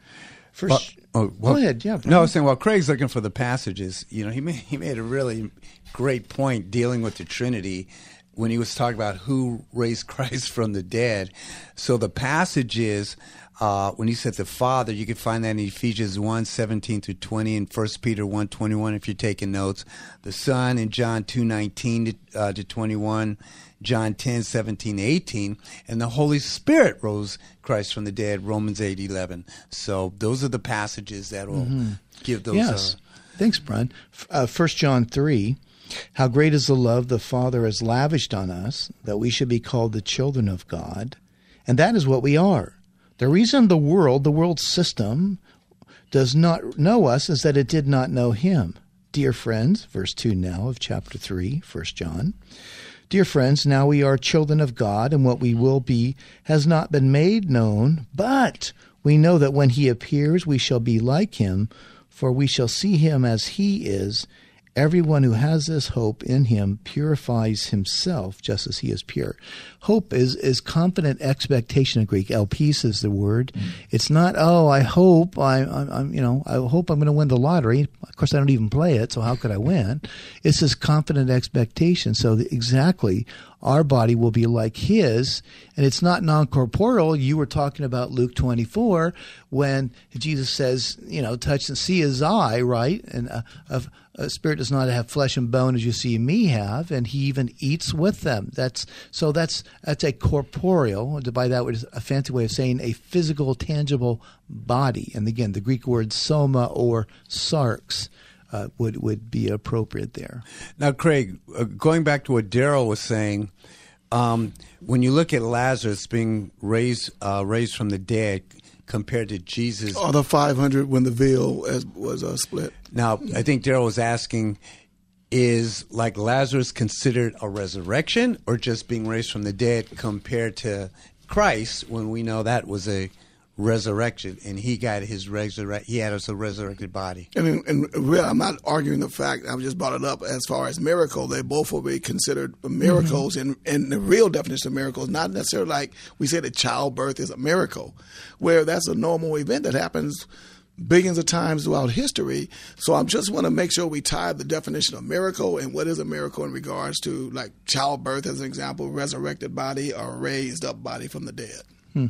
First, Well, oh, well, go ahead. Yeah. No, I Brian. was saying while Craig's looking for the passages, you know, he made, he made a really great point dealing with the Trinity when he was talking about who raised Christ from the dead. So the passages, uh, when he said the Father, you can find that in Ephesians 1, 17 through 20 and 1 Peter 1, 21 if you're taking notes. The Son in John 2, 19 to, uh, to 21. John 10, 17, 18, and the Holy Spirit rose Christ from the dead, Romans 8, 11. So those are the passages that will give those. Mm-hmm. Yes. Uh, Thanks, Brian. Uh, 1 John 3 How great is the love the Father has lavished on us that we should be called the children of God. And that is what we are. The reason the world, the world system, does not know us is that it did not know Him. Dear friends, verse 2 now of chapter 3, 1 John. Dear friends, now we are children of God, and what we will be has not been made known, but we know that when he appears, we shall be like him, for we shall see him as he is. Everyone who has this hope in him purifies himself just as he is pure. Hope is, is confident expectation in Greek. Elpis is the word. Mm. It's not, oh, I hope I, I'm, I'm, you know, I hope I'm going to win the lottery. Of course, I don't even play it, so how could I win? It's this confident expectation. So exactly, our body will be like his, and it's not non-corporeal. You were talking about Luke 24 when Jesus says, you know, touch and see his eye, right? And uh, a, a, a spirit does not have flesh and bone as you see me have, and he even eats with them. That's so that's that's a corporeal. By that, that is a fancy way of saying a physical, tangible body. And again, the Greek word soma or sarx. Uh, would would be appropriate there. now, Craig, uh, going back to what Daryl was saying, um, when you look at Lazarus being raised uh, raised from the dead compared to Jesus, Or the 500 when the veil as, was uh, split. Now, I think Daryl was asking, is like Lazarus considered a resurrection or just being raised from the dead compared to Christ when we know that was a resurrection and he got his resurrect he had us a resurrected body. I mean, and really, I'm not arguing the fact. I just brought it up as far as miracle. They both will be considered miracles, mm-hmm. and and the real definition of miracle is not necessarily like we say that childbirth is a miracle, where that's a normal event that happens billions of times throughout history. So I just want to make sure we tie the definition of miracle and what is a miracle in regards to like childbirth, as an example, resurrected body or raised up body from the dead. Hmm.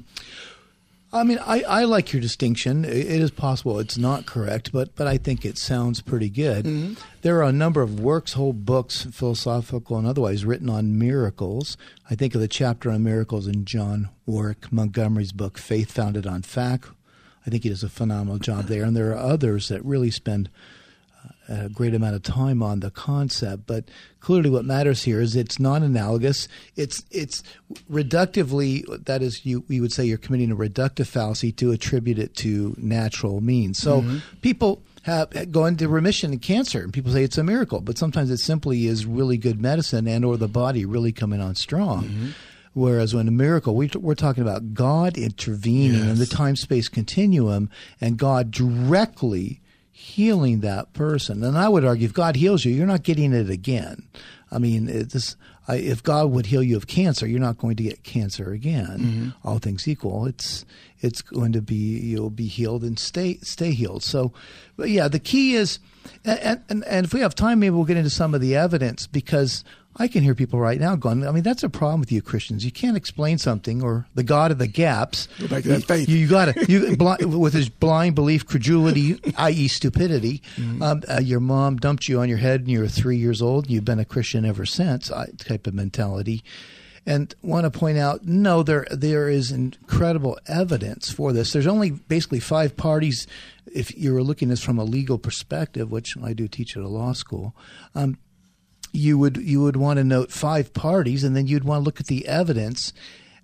I mean, I, I like your distinction. It is possible it's not correct, but but I think it sounds pretty good. Mm-hmm. There are a number of works, whole books, philosophical and otherwise, written on miracles. I think of the chapter on miracles in John Warwick Montgomery's book, Faith Founded on Fact. I think he does a phenomenal job there, and there are others that really spend a great amount of time on the concept, but clearly what matters here is it's not analogous. It's it's reductively that is you we would say you're committing a reductive fallacy to attribute it to natural means. So mm-hmm. people have go into remission in cancer and people say it's a miracle, but sometimes it simply is really good medicine and or the body really coming on strong. Mm-hmm. Whereas when a miracle, we, we're talking about God intervening in the time space continuum and God directly healing that person. And I would argue if God heals you, you're not getting it again. I mean, this, I, if God would heal you of cancer, you're not going to get cancer again. Mm-hmm. All things equal, it's it's going to be you'll be healed and stay stay healed. So, but yeah, the key is, and, and and if we have time, maybe we'll get into some of the evidence because I can hear people right now going, I mean, that's a problem with you Christians. You can't explain something, or the God of the gaps. Go back to that faith. You, you got to with his blind belief, credulity, i.e., stupidity. Um, uh, your mom dumped you on your head, and you're three years old. And you've been a Christian ever since. I, type of mentality. And want to point out, no, there there is incredible evidence for this. There's only basically five parties. If you're looking at this from a legal perspective, which I do teach at a law school, um, you would you would want to note five parties, and then you'd want to look at the evidence.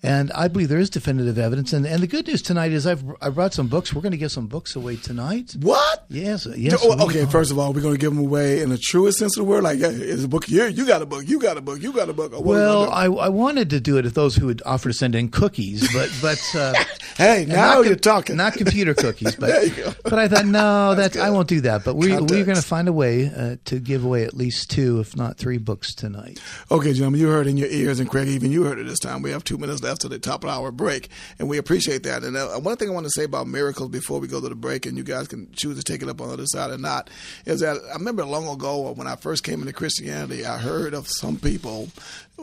And I believe there is definitive evidence. And, and the good news tonight is I've I brought some books. We're going to give some books away tonight. What? Yes, yes. Oh, we okay, first of all, we're going to give them away in the truest sense of the word. Like, yeah, it's a book here. You got a book. You got a book. You got a book. What Well, I, I wanted to do it if those who would offer to send in cookies, but but uh, hey, now not you're talking. Not computer cookies, but There you go. but I thought no, that I won't do that. But we we're going to find a way uh, to give away at least two, if not three, books tonight. Okay, gentlemen, you heard in your ears, and Craig, even you heard it this time. We have two minutes left to the top of our break, and we appreciate that. And uh, one thing I want to say about miracles before we go to the break, and you guys can choose to take it up on the other side or not, is that I remember long ago when I first came into Christianity, I heard of some people,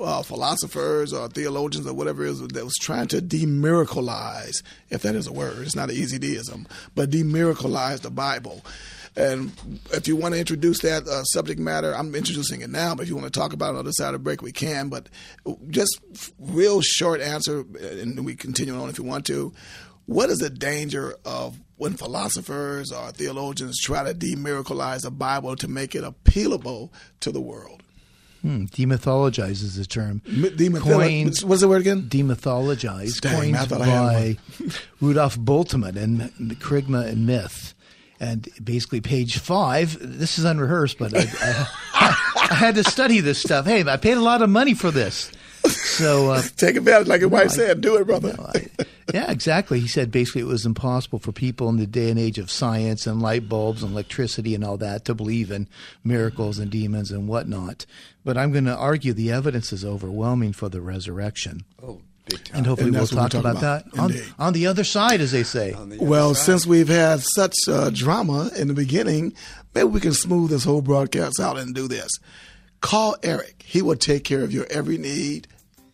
uh, philosophers or theologians or whatever it is, that was trying to demiracleize, if that is a word. It's not an easy deism, but demiracleize the Bible. And if you want to introduce that uh, subject matter, I'm introducing it now. But if you want to talk about it on the side of the break, we can. But just real short answer, and we continue on if you want to. What is the danger of when philosophers or theologians try to demiraculize the Bible to make it appealable to the world? Hmm, demythologize is the term. M- demytholo- Coined- what's the word again? demythologize, Dang, coined I thought I had by Rudolf Bultmann and Kerygma and Myth. And basically, page five. This is unrehearsed, but I, I, I had to study this stuff. Hey, I paid a lot of money for this, so uh, Take advantage, like your wife said. Do it, brother. I- yeah, exactly. He said basically it was impossible for people in the day and age of science and light bulbs and electricity and all that to believe in miracles and demons and whatnot. But I'm going to argue the evidence is overwhelming for the resurrection. Oh, big time. And hopefully And we'll talk we're about, that on, on the other side, as they say. The Well, side. since we've had such uh, drama in the beginning, maybe we can smooth this whole broadcast out and do this. Call Eric. He will take care of your every need.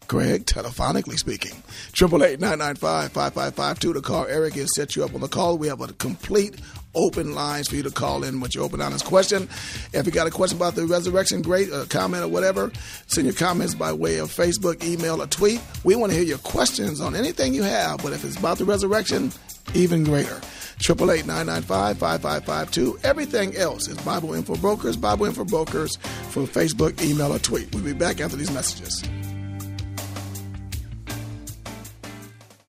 Greg, telephonically speaking. Triple eight nine nine five five five five two to call Eric and set you up on the call. We have a complete open lines for you to call in with your open honest question. If you got a question about the resurrection, great, a comment or whatever, send your comments by way of Facebook, email, or tweet. We want to hear your questions on anything you have, but if it's about the resurrection, even greater. Triple eight nine nine five five five five two. Everything else is Bible Info Brokers, Bible Info Brokers for Facebook, email, or tweet. We'll be back after these messages.